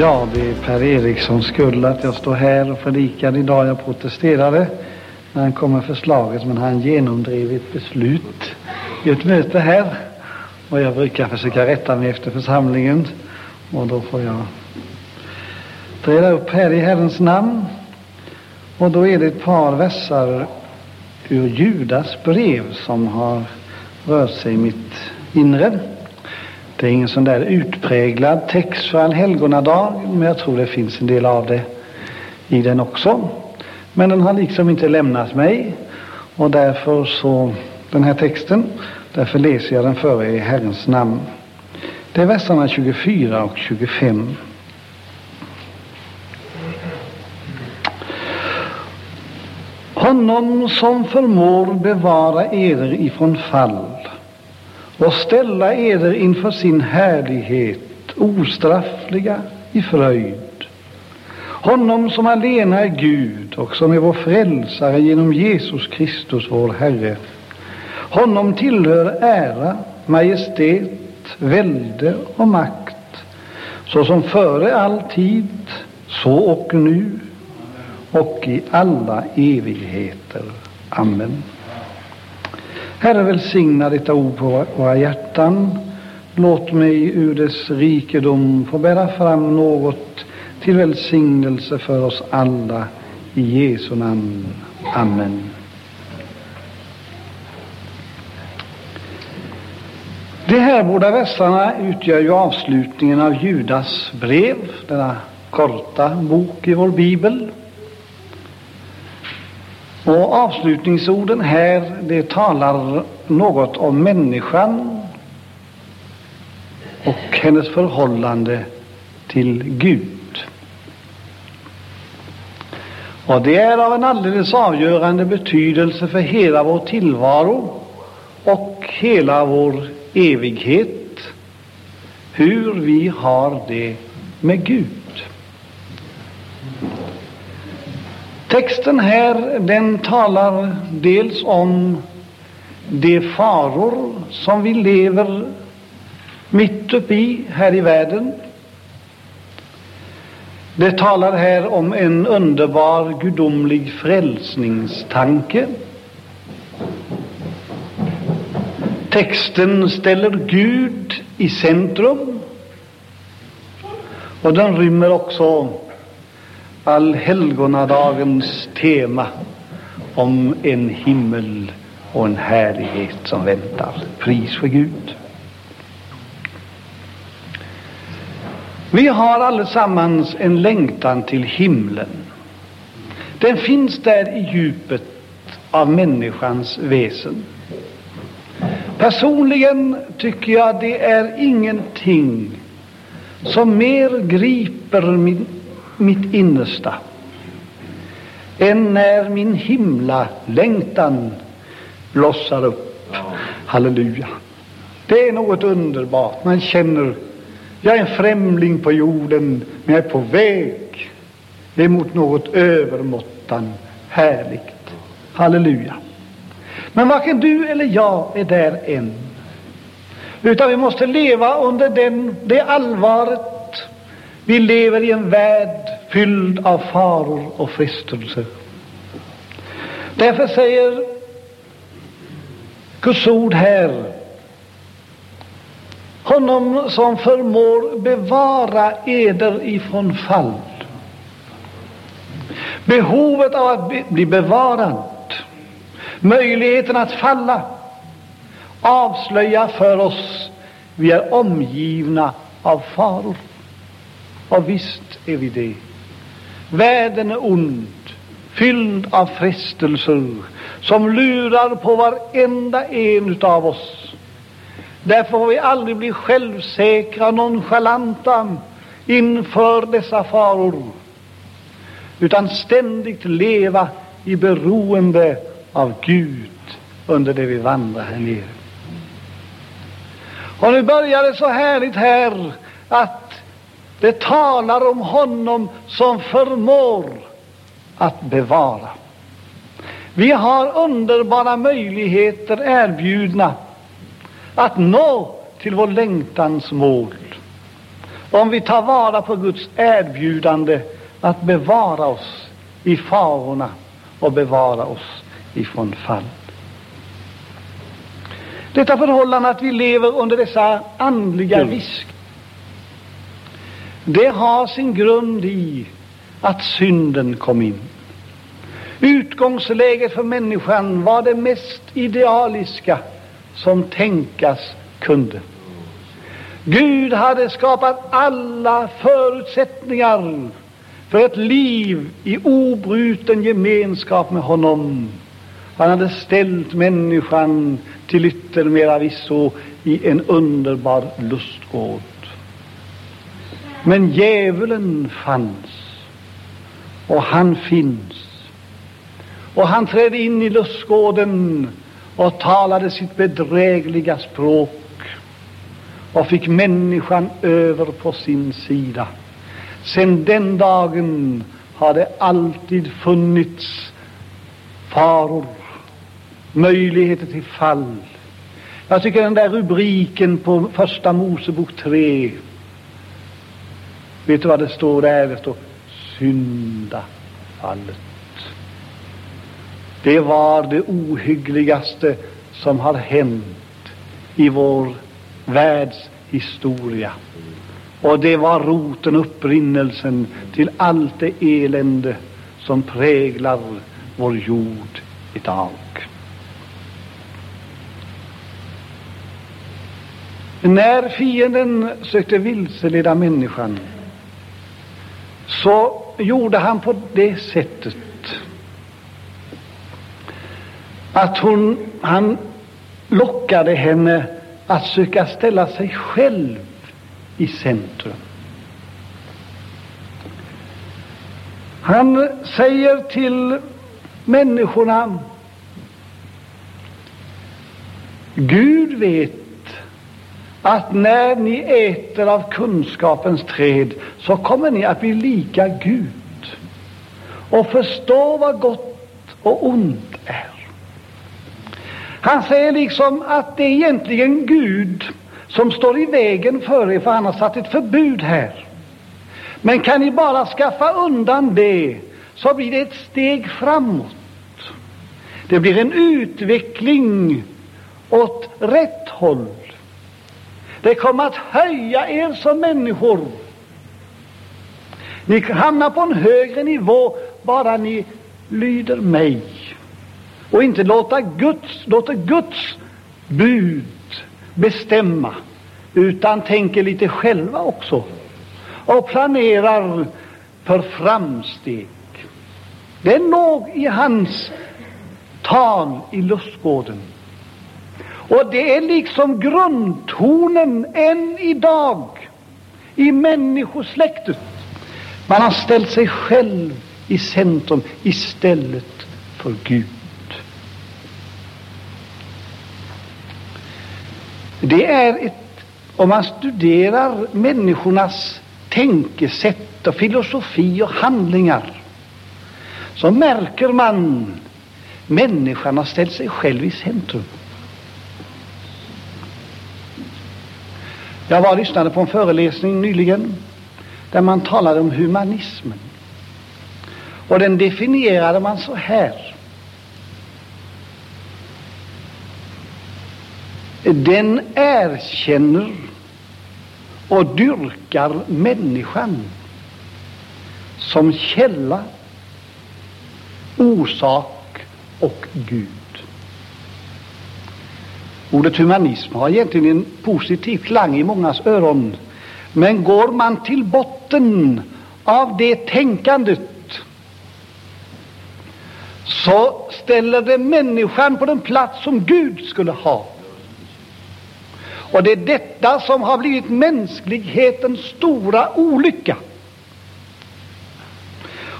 Ja, det är Per Erikssons skull att jag står här och predikar idag. Jag protesterade när han kom med förslaget, men han genomdrev ett beslut i ett möte här. Och jag brukar försöka rätta mig efter församlingen. Och då får jag träda upp här i Herrens namn. Och då är det ett par versar ur Judas brev som har rört sig i mitt inre. Det är ingen sån där utpräglad text för allhelgonadag, men jag tror det finns en del av det i den också. Men den har liksom inte lämnat mig och därför så, den här texten, därför läser jag den före i Herrens namn. Det är verserna 24 och 25. Honom som förmår bevara eder ifrån fall och ställa eder inför sin härlighet ostraffliga i fröjd. Honom som alena är Gud och som är vår frälsare genom Jesus Kristus, vår Herre. Honom tillhör ära, majestät, välde och makt, såsom före all tid, så och nu och i alla evigheter. Amen. Herre, välsigna detta ord på våra hjärtan. Låt mig ur dess rikedom få bära fram något till välsignelse för oss alla. I Jesu namn. Amen. De här båda verserna utgör ju avslutningen av Judas brev, denna korta bok i vår bibel. Och avslutningsorden här, det talar något om människan och hennes förhållande till Gud. Och det är av en alldeles avgörande betydelse för hela vår tillvaro och hela vår evighet hur vi har det med Gud. Texten här den talar dels om de faror som vi lever mitt uppe i här i världen. Det talar här om en underbar gudomlig frälsningstanke. Texten ställer Gud i centrum och den rymmer också allhelgonadagens tema om en himmel och en härlighet som väntar. Pris för Gud. Vi har allesammans en längtan till himlen. Den finns där i djupet av människans väsen. Personligen tycker jag det är ingenting som mer griper min mitt innersta än när min himla längtan blossar upp. Halleluja. Det är något underbart. Man känner, jag är en främling på jorden, men jag är på väg emot något övermåttan härligt. Halleluja. Men varken du eller jag är där än. Utan vi måste leva under den, det allvaret vi lever i en värld fylld av faror och frestelser. Därför säger Guds ord här honom som förmår bevara eder ifrån fall. Behovet av att bli bevarad, möjligheten att falla, avslöjar för oss vi är omgivna av faror. Och visst är vi det. Världen är ond, fylld av frestelser som lurar på varenda en av oss. Därför får vi aldrig bli självsäkra och nonchalanta inför dessa faror utan ständigt leva i beroende av Gud under det vi vandrar här nere. Och nu börjar det så härligt här att det talar om honom som förmår att bevara. Vi har underbara möjligheter erbjudna att nå till vår längtans mål. om vi tar vara på Guds erbjudande att bevara oss i farorna och bevara oss ifrån fall. Detta förhållande att vi lever under dessa andliga risker, det har sin grund i att synden kom in. Utgångsläget för människan var det mest idealiska som tänkas kunde. Gud hade skapat alla förutsättningar för ett liv i obruten gemenskap med honom. Han hade ställt människan till yttermera visso i en underbar lustgård. Men djävulen fanns, och han finns. Och han trädde in i lustgården och talade sitt bedrägliga språk och fick människan över på sin sida. Sedan den dagen har det alltid funnits faror, möjligheter till fall. Jag tycker den där rubriken på Första Mosebok 3, vet du vad det står där? Det står syndafallet. Det var det ohyggligaste som har hänt i vår världshistoria. Och det var roten, upprinnelsen till allt det elände som präglar vår jord idag. När fienden sökte vilseleda människan så gjorde han på det sättet att hon, han lockade henne att söka ställa sig själv i centrum. Han säger till människorna Gud vet att när ni äter av kunskapens träd så kommer ni att bli lika Gud och förstå vad gott och ont är. Han säger liksom att det är egentligen Gud som står i vägen för er, för han har satt ett förbud här. Men kan ni bara skaffa undan det, så blir det ett steg framåt. Det blir en utveckling åt rätt håll. Det kommer att höja er som människor. Ni hamnar på en högre nivå bara ni lyder mig och inte låter Guds, låter Guds bud bestämma, utan tänker lite själva också och planerar för framsteg. Det låg i hans tal i lustgården. Och det är liksom grundtonen än idag i människosläktet. Man har ställt sig själv i centrum istället för Gud. Det är ett, om man studerar människornas tänkesätt och filosofi och handlingar, så märker man människan har ställt sig själv i centrum. Jag var och lyssnade på en föreläsning nyligen där man talade om humanismen. Och den definierade man så här. Den erkänner och dyrkar människan som källa, orsak och Gud. Ordet humanism har egentligen en positiv klang i mångas öron, men går man till botten av det tänkandet så ställer det människan på den plats som Gud skulle ha. Och det är detta som har blivit mänsklighetens stora olycka.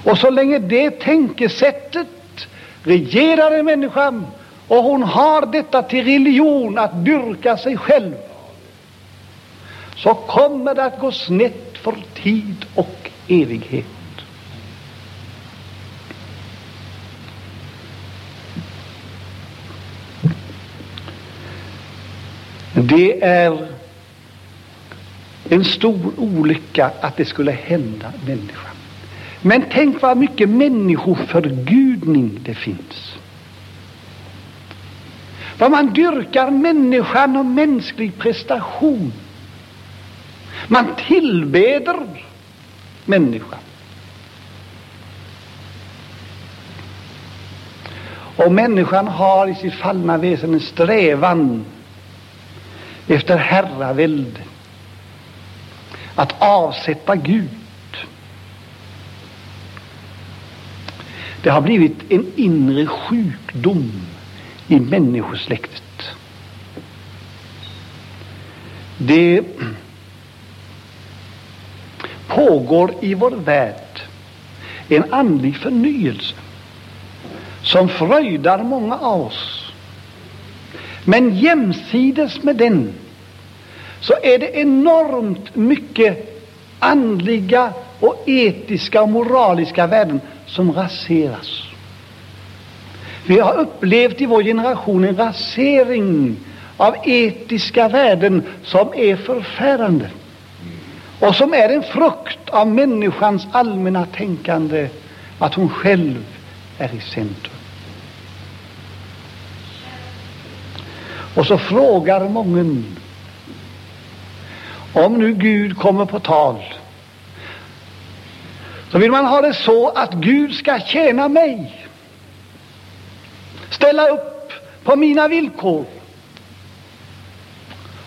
Och så länge det tänkesättet regerar en människa och hon har detta till religion att dyrka sig själv så kommer det att gå snett för tid och evighet. Det är en stor olycka att det skulle hända människan. Men tänk vad mycket människoförgudning det finns. För man dyrkar människan och mänsklig prestation. Man tillbeder människan. Och människan har i sitt fallna väsen en strävan efter herravälde, att avsätta Gud. Det har blivit en inre sjukdom i människosläktet. Det pågår i vår värld en andlig förnyelse som fröjdar många av oss. Men jämsides med den så är det enormt mycket andliga och etiska och moraliska värden som raseras. Vi har upplevt i vår generation en rasering av etiska värden som är förfärande och som är en frukt av människans allmänna tänkande att hon själv är i centrum. Och så frågar mången om nu Gud kommer på tal så vill man ha det så att Gud ska tjäna mig ställa upp på mina villkor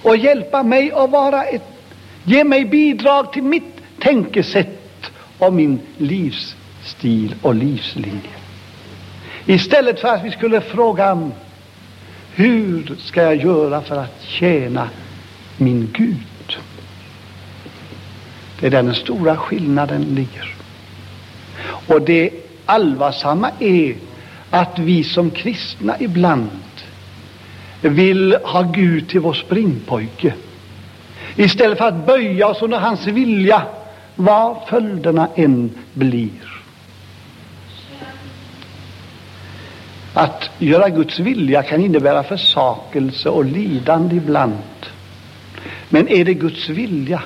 och hjälpa mig att vara ett, ge mig bidrag till mitt tänkesätt och min livsstil och livslinje. Istället för att vi skulle fråga hur ska jag göra för att tjäna min Gud? Det är där den stora skillnaden ligger. Och det allvarsamma är att vi som kristna ibland vill ha Gud till vår springpojke istället för att böja oss under hans vilja, vad följderna än blir. Att göra Guds vilja kan innebära försakelse och lidande ibland. Men är det Guds vilja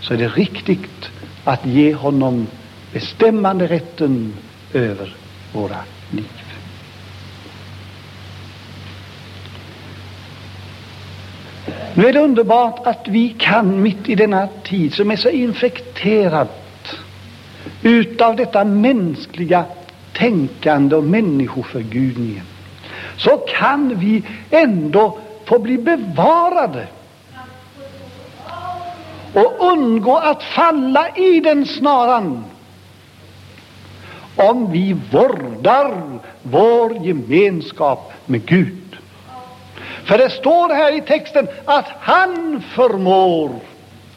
så är det riktigt att ge honom bestämmande rätten över våra liv. Nu är det underbart att vi kan mitt i denna tid som är så infekterad utav detta mänskliga tänkande och människoförgudningen så kan vi ändå få bli bevarade och undgå att falla i den snaran om vi vårdar vår gemenskap med Gud. För det står här i texten att han förmår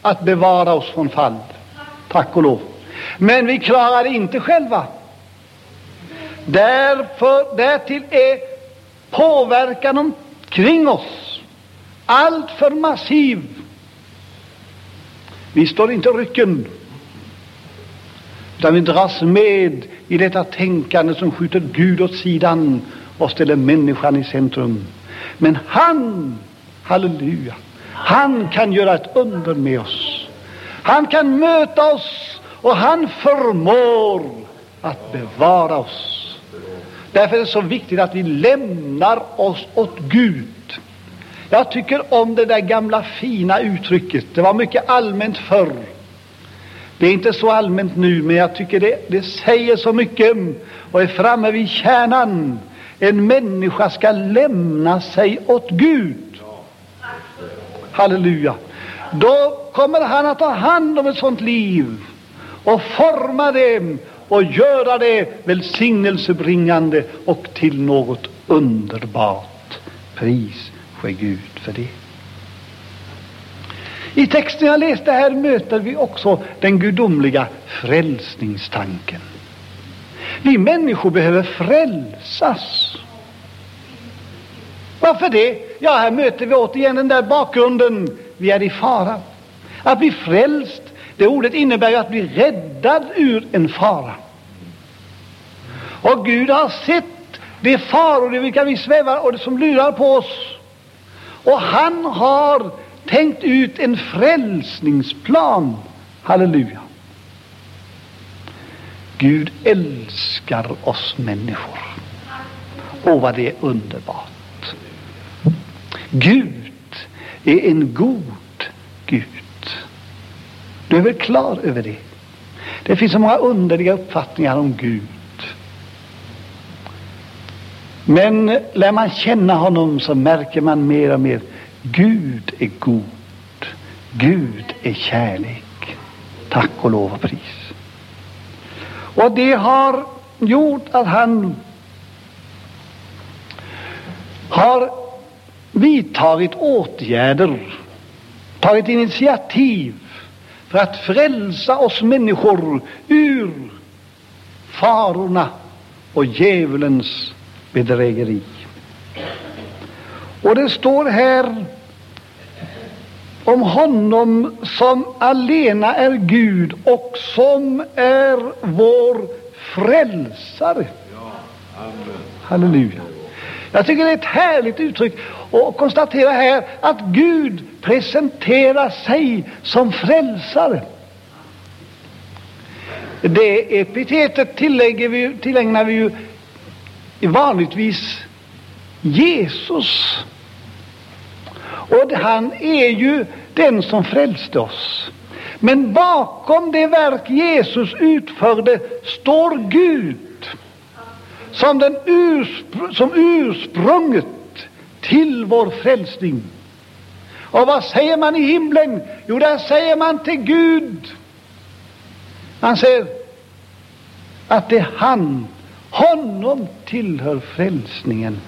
att bevara oss från fall. Tack och lov. Men vi klarar det inte själva. Därför, därtill är påverkan omkring oss alltför massiv. Vi står inte rycken, utan vi dras med i detta tänkande som skjuter Gud åt sidan och ställer människan i centrum. Men han, halleluja, han kan göra ett under med oss. Han kan möta oss och han förmår att bevara oss. Därför är det så viktigt att vi lämnar oss åt Gud. Jag tycker om det där gamla fina uttrycket. Det var mycket allmänt förr. Det är inte så allmänt nu, men jag tycker det, det säger så mycket och är framme vid kärnan. En människa ska lämna sig åt Gud. Halleluja. Då kommer han att ta hand om ett sånt liv och forma det och göra det välsignelsebringande och till något underbart. Pris ske Gud för det. I texten jag läste här möter vi också den gudomliga frälsningstanken. Vi människor behöver frälsas. Varför det? Ja, här möter vi återigen den där bakgrunden. Vi är i fara. Att bli frälst, det ordet innebär ju att bli räddad ur en fara. Och Gud har sett de faror i vilka vi svävar och det som lurar på oss. Och han har tänkt ut en frälsningsplan. Halleluja. Gud älskar oss människor. Åh, vad det är underbart. Gud är en god Gud. Du är väl klar över det? Det finns så många underliga uppfattningar om Gud. Men lär man känna honom så märker man mer och mer Gud är god. Gud är kärlek. Tack och lov och pris. Och det har gjort att han har vidtagit åtgärder, tagit initiativ för att frälsa oss människor ur farorna och djävulens bedrägeri. Och det står här om honom som alena är Gud och som är vår frälsare. Halleluja. Jag tycker det är ett härligt uttryck att konstatera här att Gud presenterar sig som frälsare. Det epitetet tillägger vi, tillägnar vi ju vanligtvis Jesus. Och han är ju den som frälste oss. Men bakom det verk Jesus utförde står Gud som, den urspr som ursprunget till vår frälsning. Och vad säger man i himlen? Jo, där säger man till Gud. Han säger att det är han, honom tillhör frälsningen.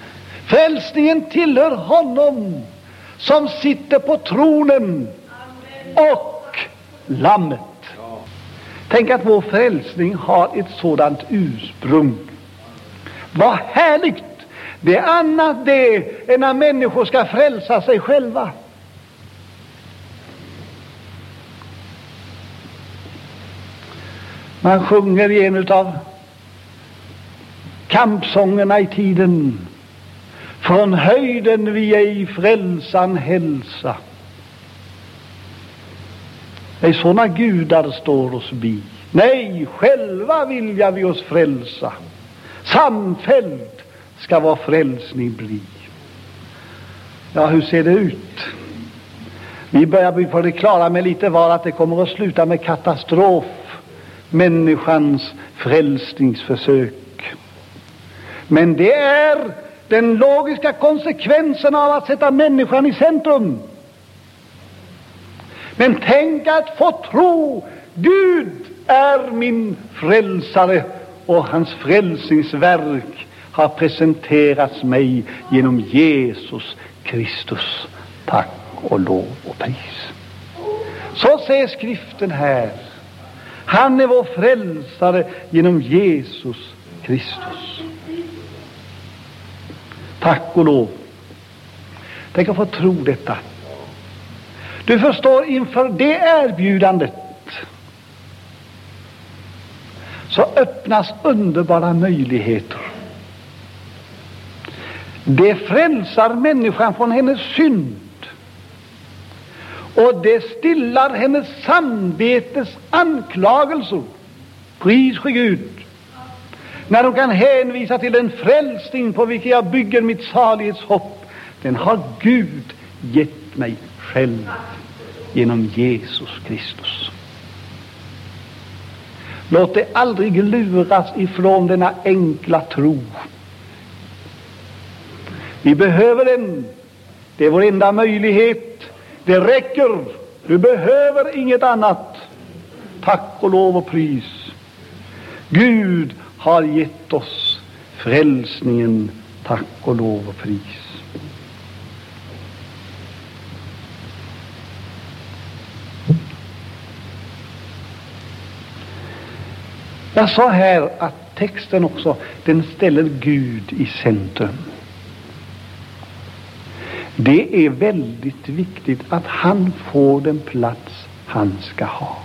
Frälsningen tillhör honom som sitter på tronen och Lammet. Tänk att vår frälsning har ett sådant ursprung. Vad härligt! Det är annat det än när människor ska frälsa sig själva. Man sjunger i en av kampsångerna i tiden från höjden vi ej frälsan hälsa. Nej, sådana gudar står oss bi. Nej, själva vilja vi oss frälsa. Samfällt ska vår frälsning bli. Ja, hur ser det ut? Vi börjar bli på det klara med lite var att det kommer att sluta med katastrof, människans frälsningsförsök. Men det är den logiska konsekvensen av att sätta människan i centrum. Men tänk att få tro Gud är min frälsare och hans frälsningsverk har presenterats mig genom Jesus Kristus. Tack och lov och pris. Så säger skriften här. Han är vår frälsare genom Jesus Kristus. Tack och lov. Tänk att få tro detta. Du förstår, inför det erbjudandet så öppnas underbara möjligheter. Det frälsar människan från hennes synd och det stillar hennes samvetes anklagelser. Pris för Gud! När de kan hänvisa till den frälsning på vilken jag bygger mitt salighetshopp, den har Gud gett mig själv genom Jesus Kristus. Låt det aldrig luras ifrån denna enkla tro. Vi behöver den. Det är vår enda möjlighet. Det räcker. Du behöver inget annat. Tack och lov och pris. Gud har gett oss frälsningen. Tack och lov och pris. Jag sa här att texten också, den ställer Gud i centrum. Det är väldigt viktigt att han får den plats han ska ha.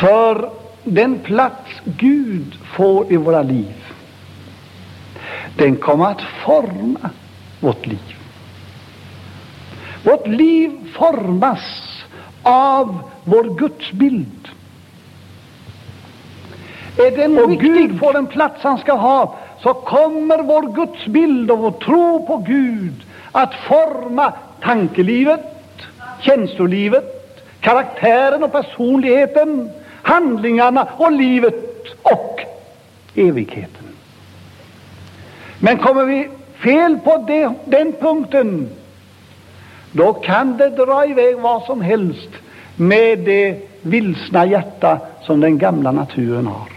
För den plats Gud får i våra liv, den kommer att forma vårt liv. Vårt liv formas av vår gudsbild. Är den och riktig, Gud får den plats han ska ha, så kommer vår gudsbild och vår tro på Gud att forma tankelivet, känslolivet, karaktären och personligheten, handlingarna och livet och evigheten. Men kommer vi fel på det, den punkten, då kan det dra iväg vad som helst med det vilsna hjärta som den gamla naturen har.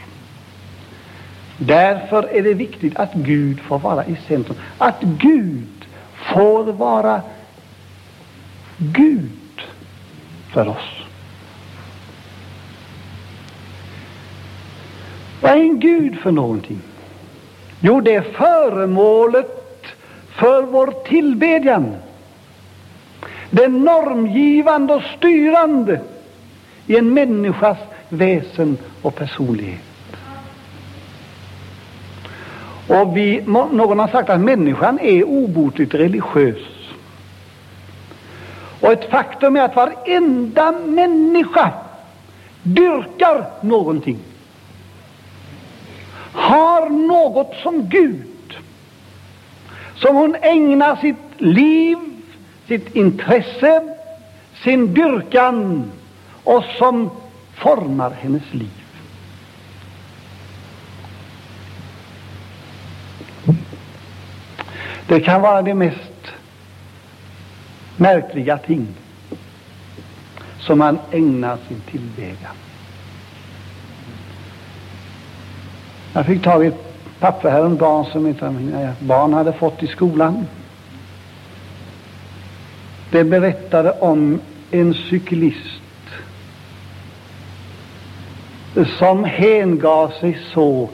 Därför är det viktigt att Gud får vara i centrum, att Gud får vara Gud för oss. Vad är en Gud för någonting? Jo, det är föremålet för vår tillbedjan. Det normgivande och styrande i en människas väsen och personlighet. Och vi, någon har sagt att människan är obotligt religiös. Och ett faktum är att varenda människa dyrkar någonting. Har något som Gud, som hon ägnar sitt liv, sitt intresse, sin dyrkan och som formar hennes liv. Det kan vara de mest märkliga ting som man ägnar sin tillbedjan. Jag fick tag i ett papper häromdagen som ett av mina barn hade fått i skolan. Det berättade om en cyklist som hängav sig så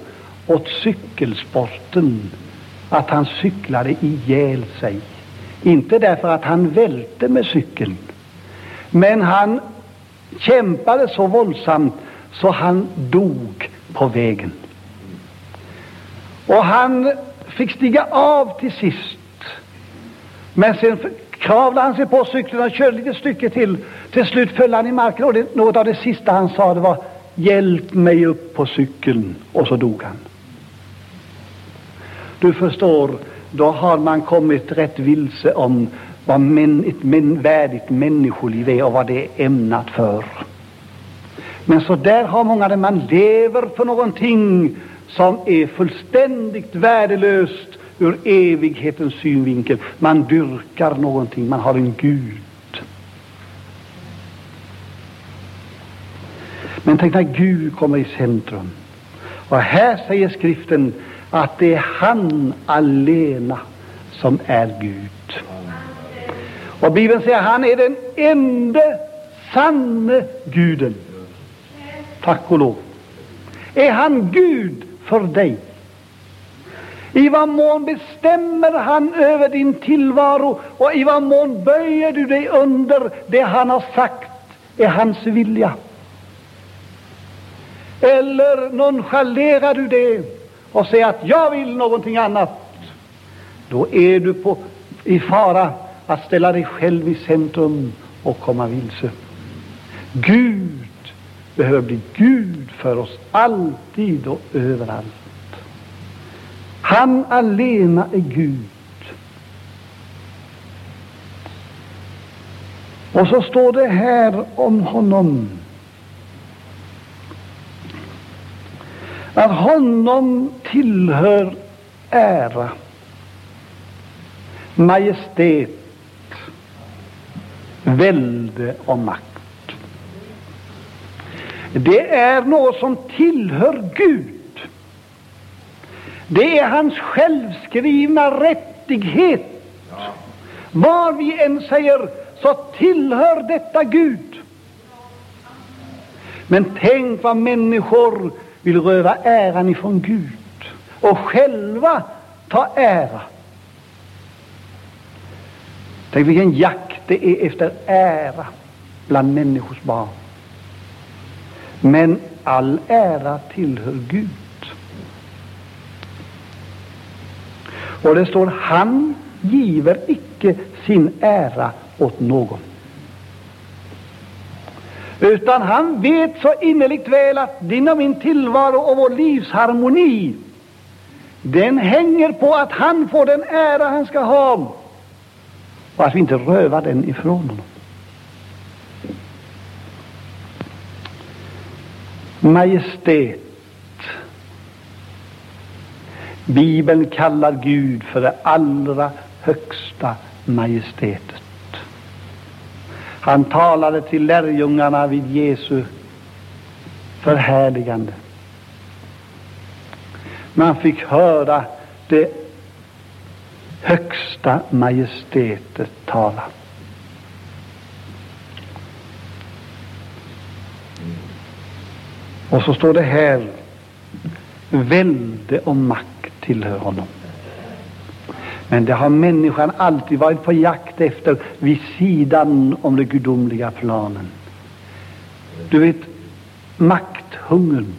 åt cykelsporten att han cyklade ihjäl sig. Inte därför att han välte med cykeln, men han kämpade så våldsamt så han dog på vägen. Och han fick stiga av till sist. Men sen kravlade han sig på cykeln och körde lite stycke till. Till slut föll han i marken och det, något av det sista han sa det var Hjälp mig upp på cykeln. Och så dog han. Du förstår, då har man kommit rätt vilse om vad men, ett men, värdigt människoliv är och vad det är ämnat för. Men så där har många det. Man lever för någonting som är fullständigt värdelöst ur evighetens synvinkel. Man dyrkar någonting, man har en Gud. Men tänk när Gud kommer i centrum. Och här säger skriften att det är han alena som är Gud. Och Bibeln säger att han är den enda sanne guden. Tack och lov. Är han Gud för dig? I vad mån bestämmer han över din tillvaro och i vad mån böjer du dig under det han har sagt är hans vilja? Eller nonchalerar du det och säger att jag vill någonting annat, då är du på, i fara att ställa dig själv i centrum och komma vilse. Gud behöver bli Gud för oss alltid och överallt. Han alena är Gud. Och så står det här om honom att honom tillhör ära, majestät, välde och makt. Det är något som tillhör Gud. Det är hans självskrivna rättighet. Vad vi än säger så tillhör detta Gud. Men tänk vad människor vill röva äran ifrån Gud och själva ta ära. Tänk vilken jakt det är efter ära bland människors barn. Men all ära tillhör Gud. Och det står han giver icke sin ära åt någon. Utan han vet så innerligt väl att din och min tillvaro och vår livsharmoni den hänger på att han får den ära han ska ha och att vi inte rövar den ifrån honom. Majestät. Bibeln kallar Gud för det allra högsta majestätet. Han talade till lärjungarna vid Jesu förhärligande. Man fick höra det högsta majestätet tala. Och så står det här, välde och makt tillhör honom. Men det har människan alltid varit på jakt efter vid sidan om den gudomliga planen. Du vet, makthungern.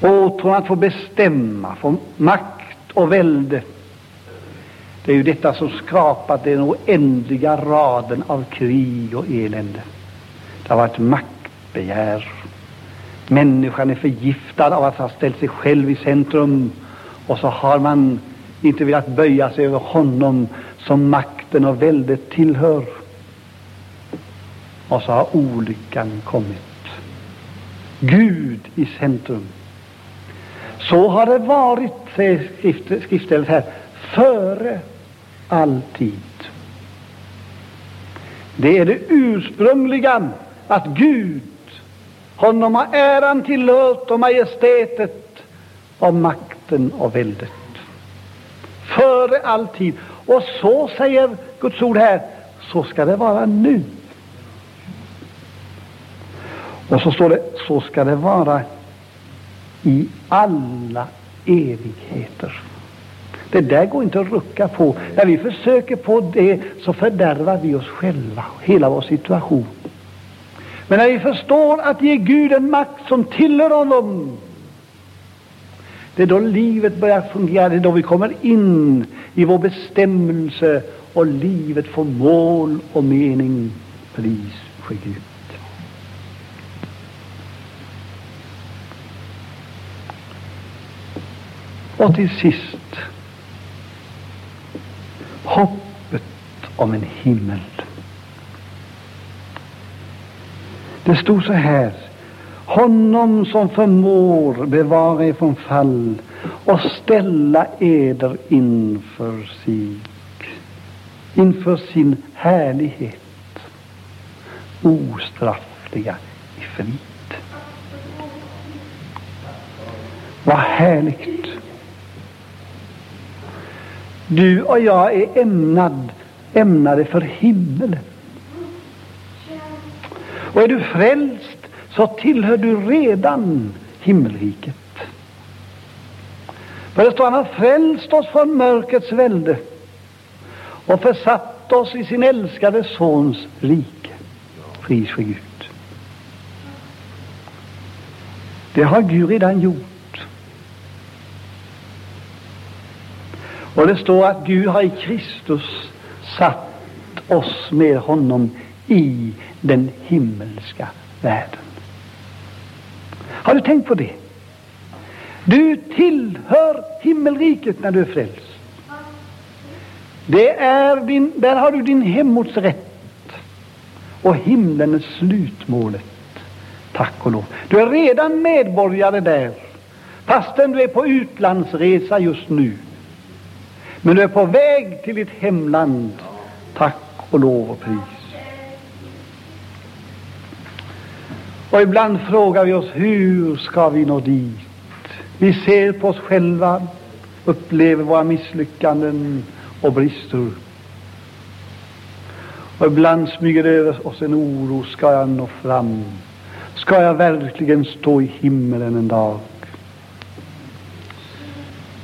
Åtrån att få bestämma, få makt och välde. Det är ju detta som skapat den oändliga raden av krig och elände. Det har varit makt begär. Människan är förgiftad av att ha ställt sig själv i centrum och så har man inte velat böja sig över honom som makten och väldet tillhör. Och så har olyckan kommit. Gud i centrum. Så har det varit, säger skriftstället här, före all tid. Det är det ursprungliga, att Gud, honom har äran tillhört och majestätet och makten och väldet. Före all tid. Och så säger Guds ord här, så ska det vara nu. Och så står det, så ska det vara i alla evigheter. Det där går inte att rucka på. När vi försöker på det så fördärvar vi oss själva, hela vår situation. Men när vi förstår att ge Gud en makt som tillhör honom, det är då livet börjar fungera, det är då vi kommer in i vår bestämmelse och livet får mål och mening. Pris för Gud. Och till sist hoppet om en himmel. Det stod så här honom som förmår bevara er från fall och ställa eder inför sig, inför sin härlighet, ostraffliga i frid. Vad härligt! Du och jag är ämnad, ämnade för himmelen. Och är du frälst så tillhör du redan himmelriket. För det står han har frälst oss från mörkrets välde och försatt oss i sin älskade Sons rike. Pris för Gud. Det har Gud redan gjort. Och det står att Gud har i Kristus satt oss med honom i den himmelska världen. Har du tänkt på det? Du tillhör himmelriket när du är frälst. Det är din, där har du din hemortsrätt. Och himlen är slutmålet. Tack och lov. Du är redan medborgare där, fastän du är på utlandsresa just nu. Men du är på väg till ditt hemland. Tack och lov och pris. Och ibland frågar vi oss hur ska vi nå dit? Vi ser på oss själva, upplever våra misslyckanden och brister. Och ibland smyger det över oss en oro. Ska jag nå fram? Ska jag verkligen stå i himmelen en dag?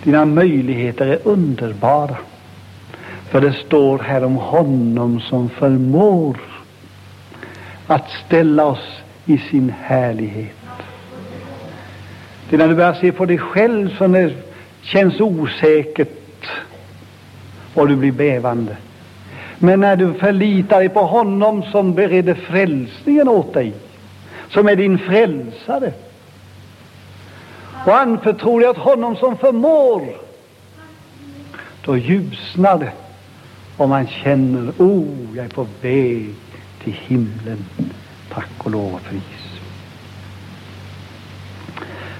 Dina möjligheter är underbara. För det står här om honom som förmår att ställa oss i sin härlighet. Det är när du börjar se på dig själv som det känns osäkert och du blir bävande. Men när du förlitar dig på honom som beredde frälsningen åt dig, som är din frälsare, och anförtror dig åt honom som förmår, då ljusnar det och man känner, oh, jag är på väg till himlen. Tack och lov och pris.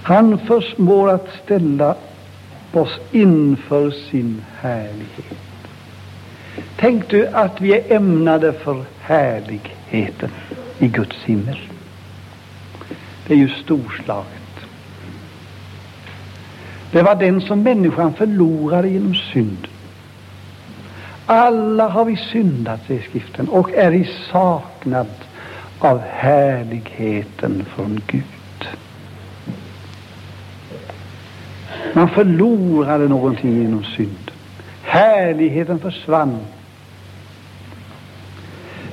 Han förmår att ställa oss inför sin härlighet. Tänk du att vi är ämnade för härligheten i Guds himmel. Det är ju storslaget. Det var den som människan förlorade genom synden. Alla har vi syndat, säger skriften, och är i saknad av härligheten från Gud. Man förlorade någonting genom synden. Härligheten försvann.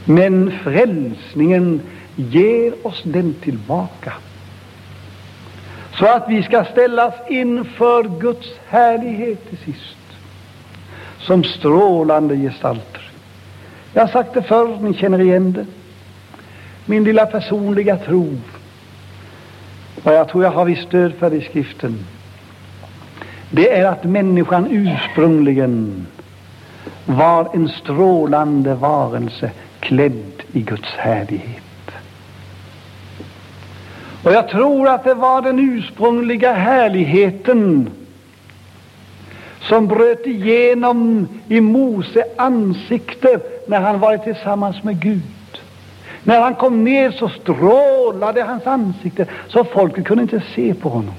Men frälsningen ger oss den tillbaka. Så att vi ska ställas inför Guds härlighet till sist. Som strålande gestalter. Jag har sagt det förr, ni känner igen det. Min lilla personliga tro, och jag tror jag har visst stöd för det i skriften, det är att människan ursprungligen var en strålande varelse klädd i Guds härlighet. Och jag tror att det var den ursprungliga härligheten som bröt igenom i Mose ansikte när han varit tillsammans med Gud. När han kom ner så strålade hans ansikte så folket kunde inte se på honom.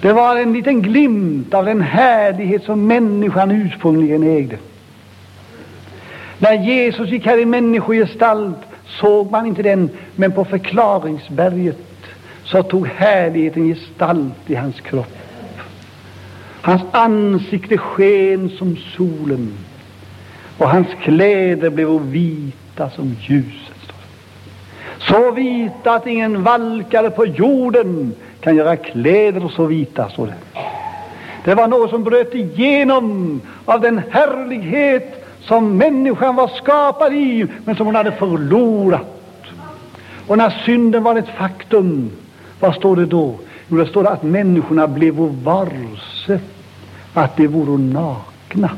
Det var en liten glimt av den härlighet som människan ursprungligen ägde. När Jesus gick här i människogestalt såg man inte den, men på förklaringsberget så tog härligheten gestalt i hans kropp. Hans ansikte sken som solen och hans kläder blev vita som ljuset. Så vita att ingen valkare på jorden kan göra kläder så vita, står det. Det var något som bröt igenom av den härlighet som människan var skapad i, men som hon hade förlorat. Och när synden var ett faktum, vad står det då? Jo, det står att människorna blev varse att de vore nakna.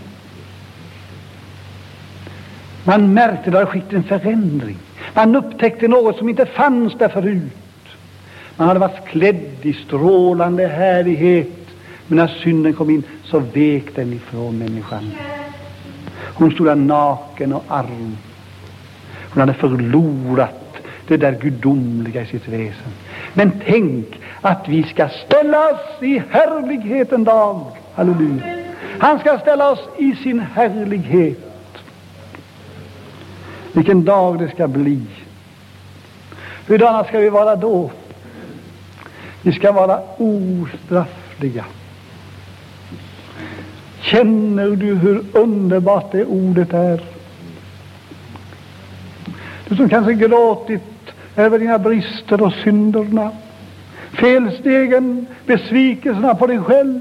Man märkte att det skett en förändring. Man upptäckte något som inte fanns där förut. Man hade varit klädd i strålande härlighet, men när synden kom in så vek den ifrån människan. Hon stod där naken och arm. Hon hade förlorat det där gudomliga i sitt väsen. Men tänk att vi ska ställas i härligheten dag. Halleluja. Han ska ställa oss i sin härlighet. Vilken dag det ska bli. Hurdana ska vi vara då? Vi ska vara ostraffliga. Känner du hur underbart det ordet är? Du som kanske gråtit över dina brister och synderna, felstegen, besvikelserna på dig själv.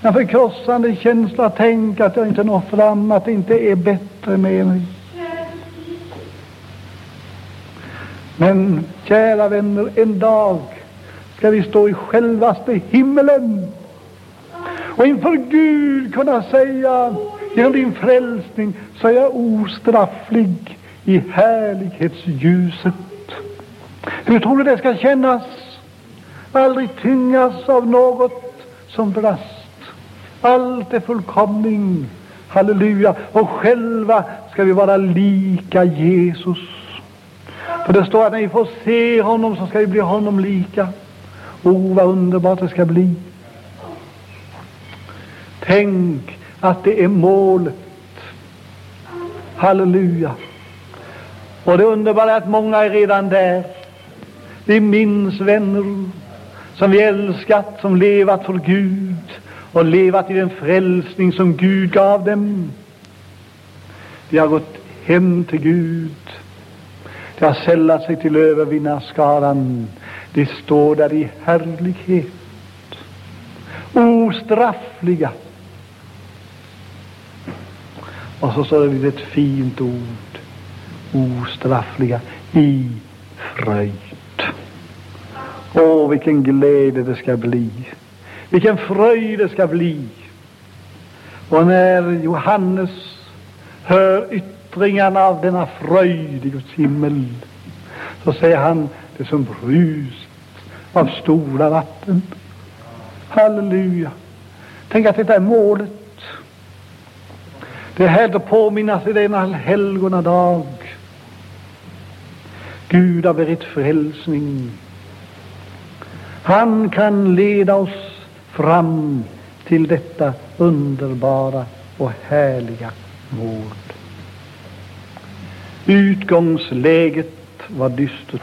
Den förkrossande känsla, tänk att jag inte når fram, att det inte är bättre med mig. Men kära vänner, en dag ska vi stå i självaste himmelen och inför Gud kunna säga genom din frälsning så är jag ostrafflig i härlighetsljuset. Hur tror du det ska kännas? Aldrig tyngas av något som brast. Allt är fullkomning. Halleluja. Och själva ska vi vara lika Jesus. För det står att när vi får se honom så ska vi bli honom lika. Oh, vad underbart det ska bli. Tänk att det är målet. Halleluja. Och det underbara är att många är redan där. Vi minns vänner som vi älskat, som levat för Gud och levat i den frälsning som Gud gav dem. De har gått hem till Gud. De har sällat sig till övervinnarskaran. De står där i härlighet, ostraffliga Och så står det ett fint ord. Ostraffliga i fröjd. Åh, vilken glädje det ska bli. Vilken fröjd det ska bli. Och när Johannes hör ytterligare yttringarna av denna fröjd i Guds himmel så säger han det som brus av stora vatten. Halleluja. Tänk att detta är målet. Det är härligt att påminnas i denna helgona dag. Gud har berett frälsning. Han kan leda oss fram till detta underbara och härliga mål. Utgångsläget var dystert.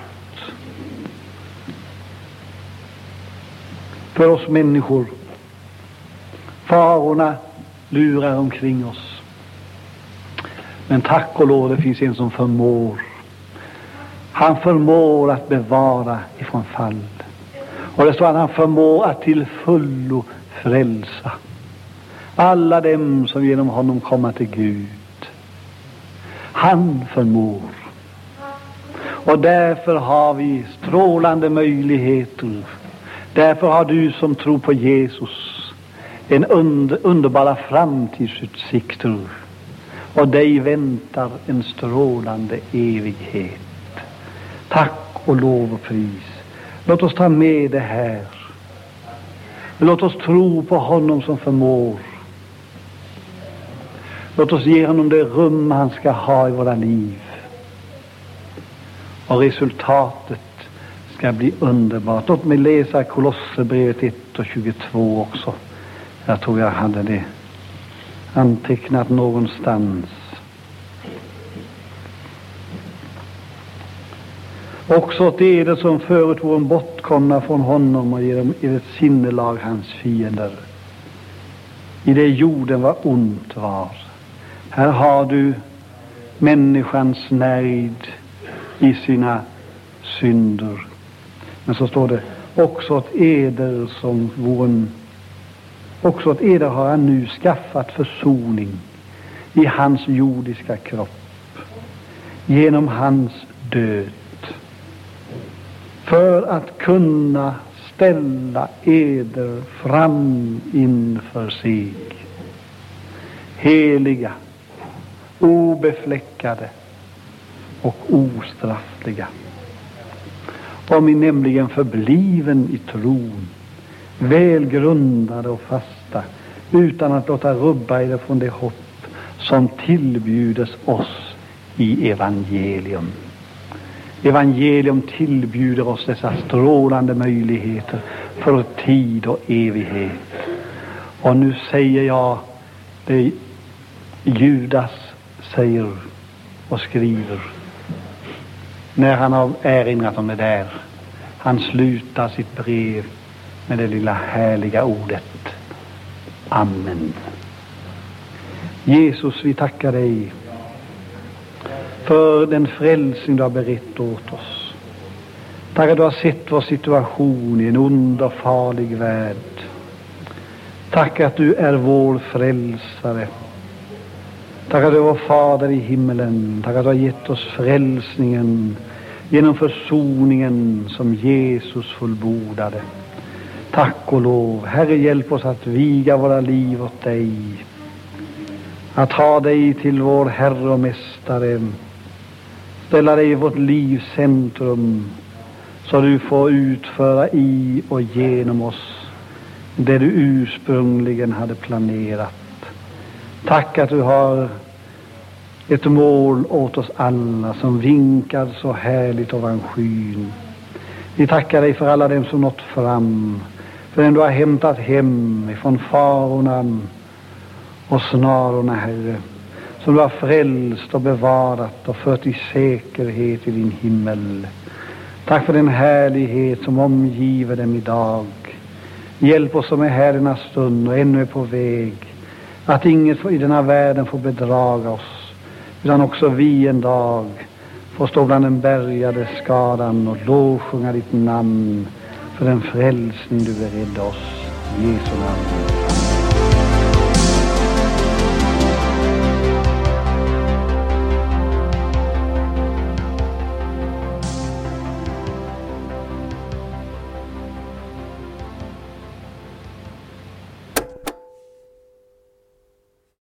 För oss människor. Farorna lurar omkring oss. Men tack och lov, det finns en som förmår. Han förmår att bevara ifrån fall. Och det står att han förmår att till fullo frälsa alla dem som genom honom kommer till Gud. Han förmår. Och därför har vi strålande möjligheter. Därför har du som tror på Jesus en under, underbara framtidsutsikter. Och dig väntar en strålande evighet. Tack och lov och pris. Låt oss ta med det här. Låt oss tro på honom som förmår. Låt oss ge honom det rum han ska ha i våra liv. Och resultatet ska bli underbart. Låt mig läsa Kolosserbrevet 1 och 22 också. Jag tror jag hade det antecknat någonstans. Också åt eder som förut vore bortkomna från honom och genom ert sinnelag hans fiender. I det jorden var ont var. Här har du människans nöjd i sina synder. Men så står det också åt eder som vore Också åt eder har han nu skaffat försoning i hans jordiska kropp genom hans död för att kunna ställa eder fram inför sig heliga, obefläckade och ostraffliga. Om ni nämligen förbliven i tron, välgrundade och fasta, utan att låta rubba er från det hopp som tillbjudes oss i evangelium. Evangelium tillbjuder oss dessa strålande möjligheter för tid och evighet. Och nu säger jag det Judas säger och skriver när han har erinrat om det där. Han slutar sitt brev med det lilla härliga ordet Amen. Jesus, vi tackar dig för den frälsning du har berett åt oss. Tack att du har sett vår situation i en ond och farlig värld. Tack att du är vår frälsare. Tack att du är vår Fader i himmelen. Tack att du har gett oss frälsningen genom försoningen som Jesus fullbordade. Tack och lov. Herre, hjälp oss att viga våra liv åt dig. Att ha dig till vår Herre och Mästare ställa dig i vårt livs centrum så du får utföra i och genom oss det du ursprungligen hade planerat. Tack att du har ett mål åt oss alla som vinkar så härligt ovan skyn. Vi tackar dig för alla dem som nått fram, för den du har hämtat hem ifrån farorna och snarorna, Herre som du har frälst och bevarat och fört i säkerhet i din himmel. Tack för den härlighet som omgiver dem idag. Hjälp oss som är här denna stund och ännu är på väg, att inget i denna världen får bedraga oss, utan också vi en dag får stå bland den bärgade skadan och lovsjunga ditt namn för den frälsning du beredde oss. I Jesu namn.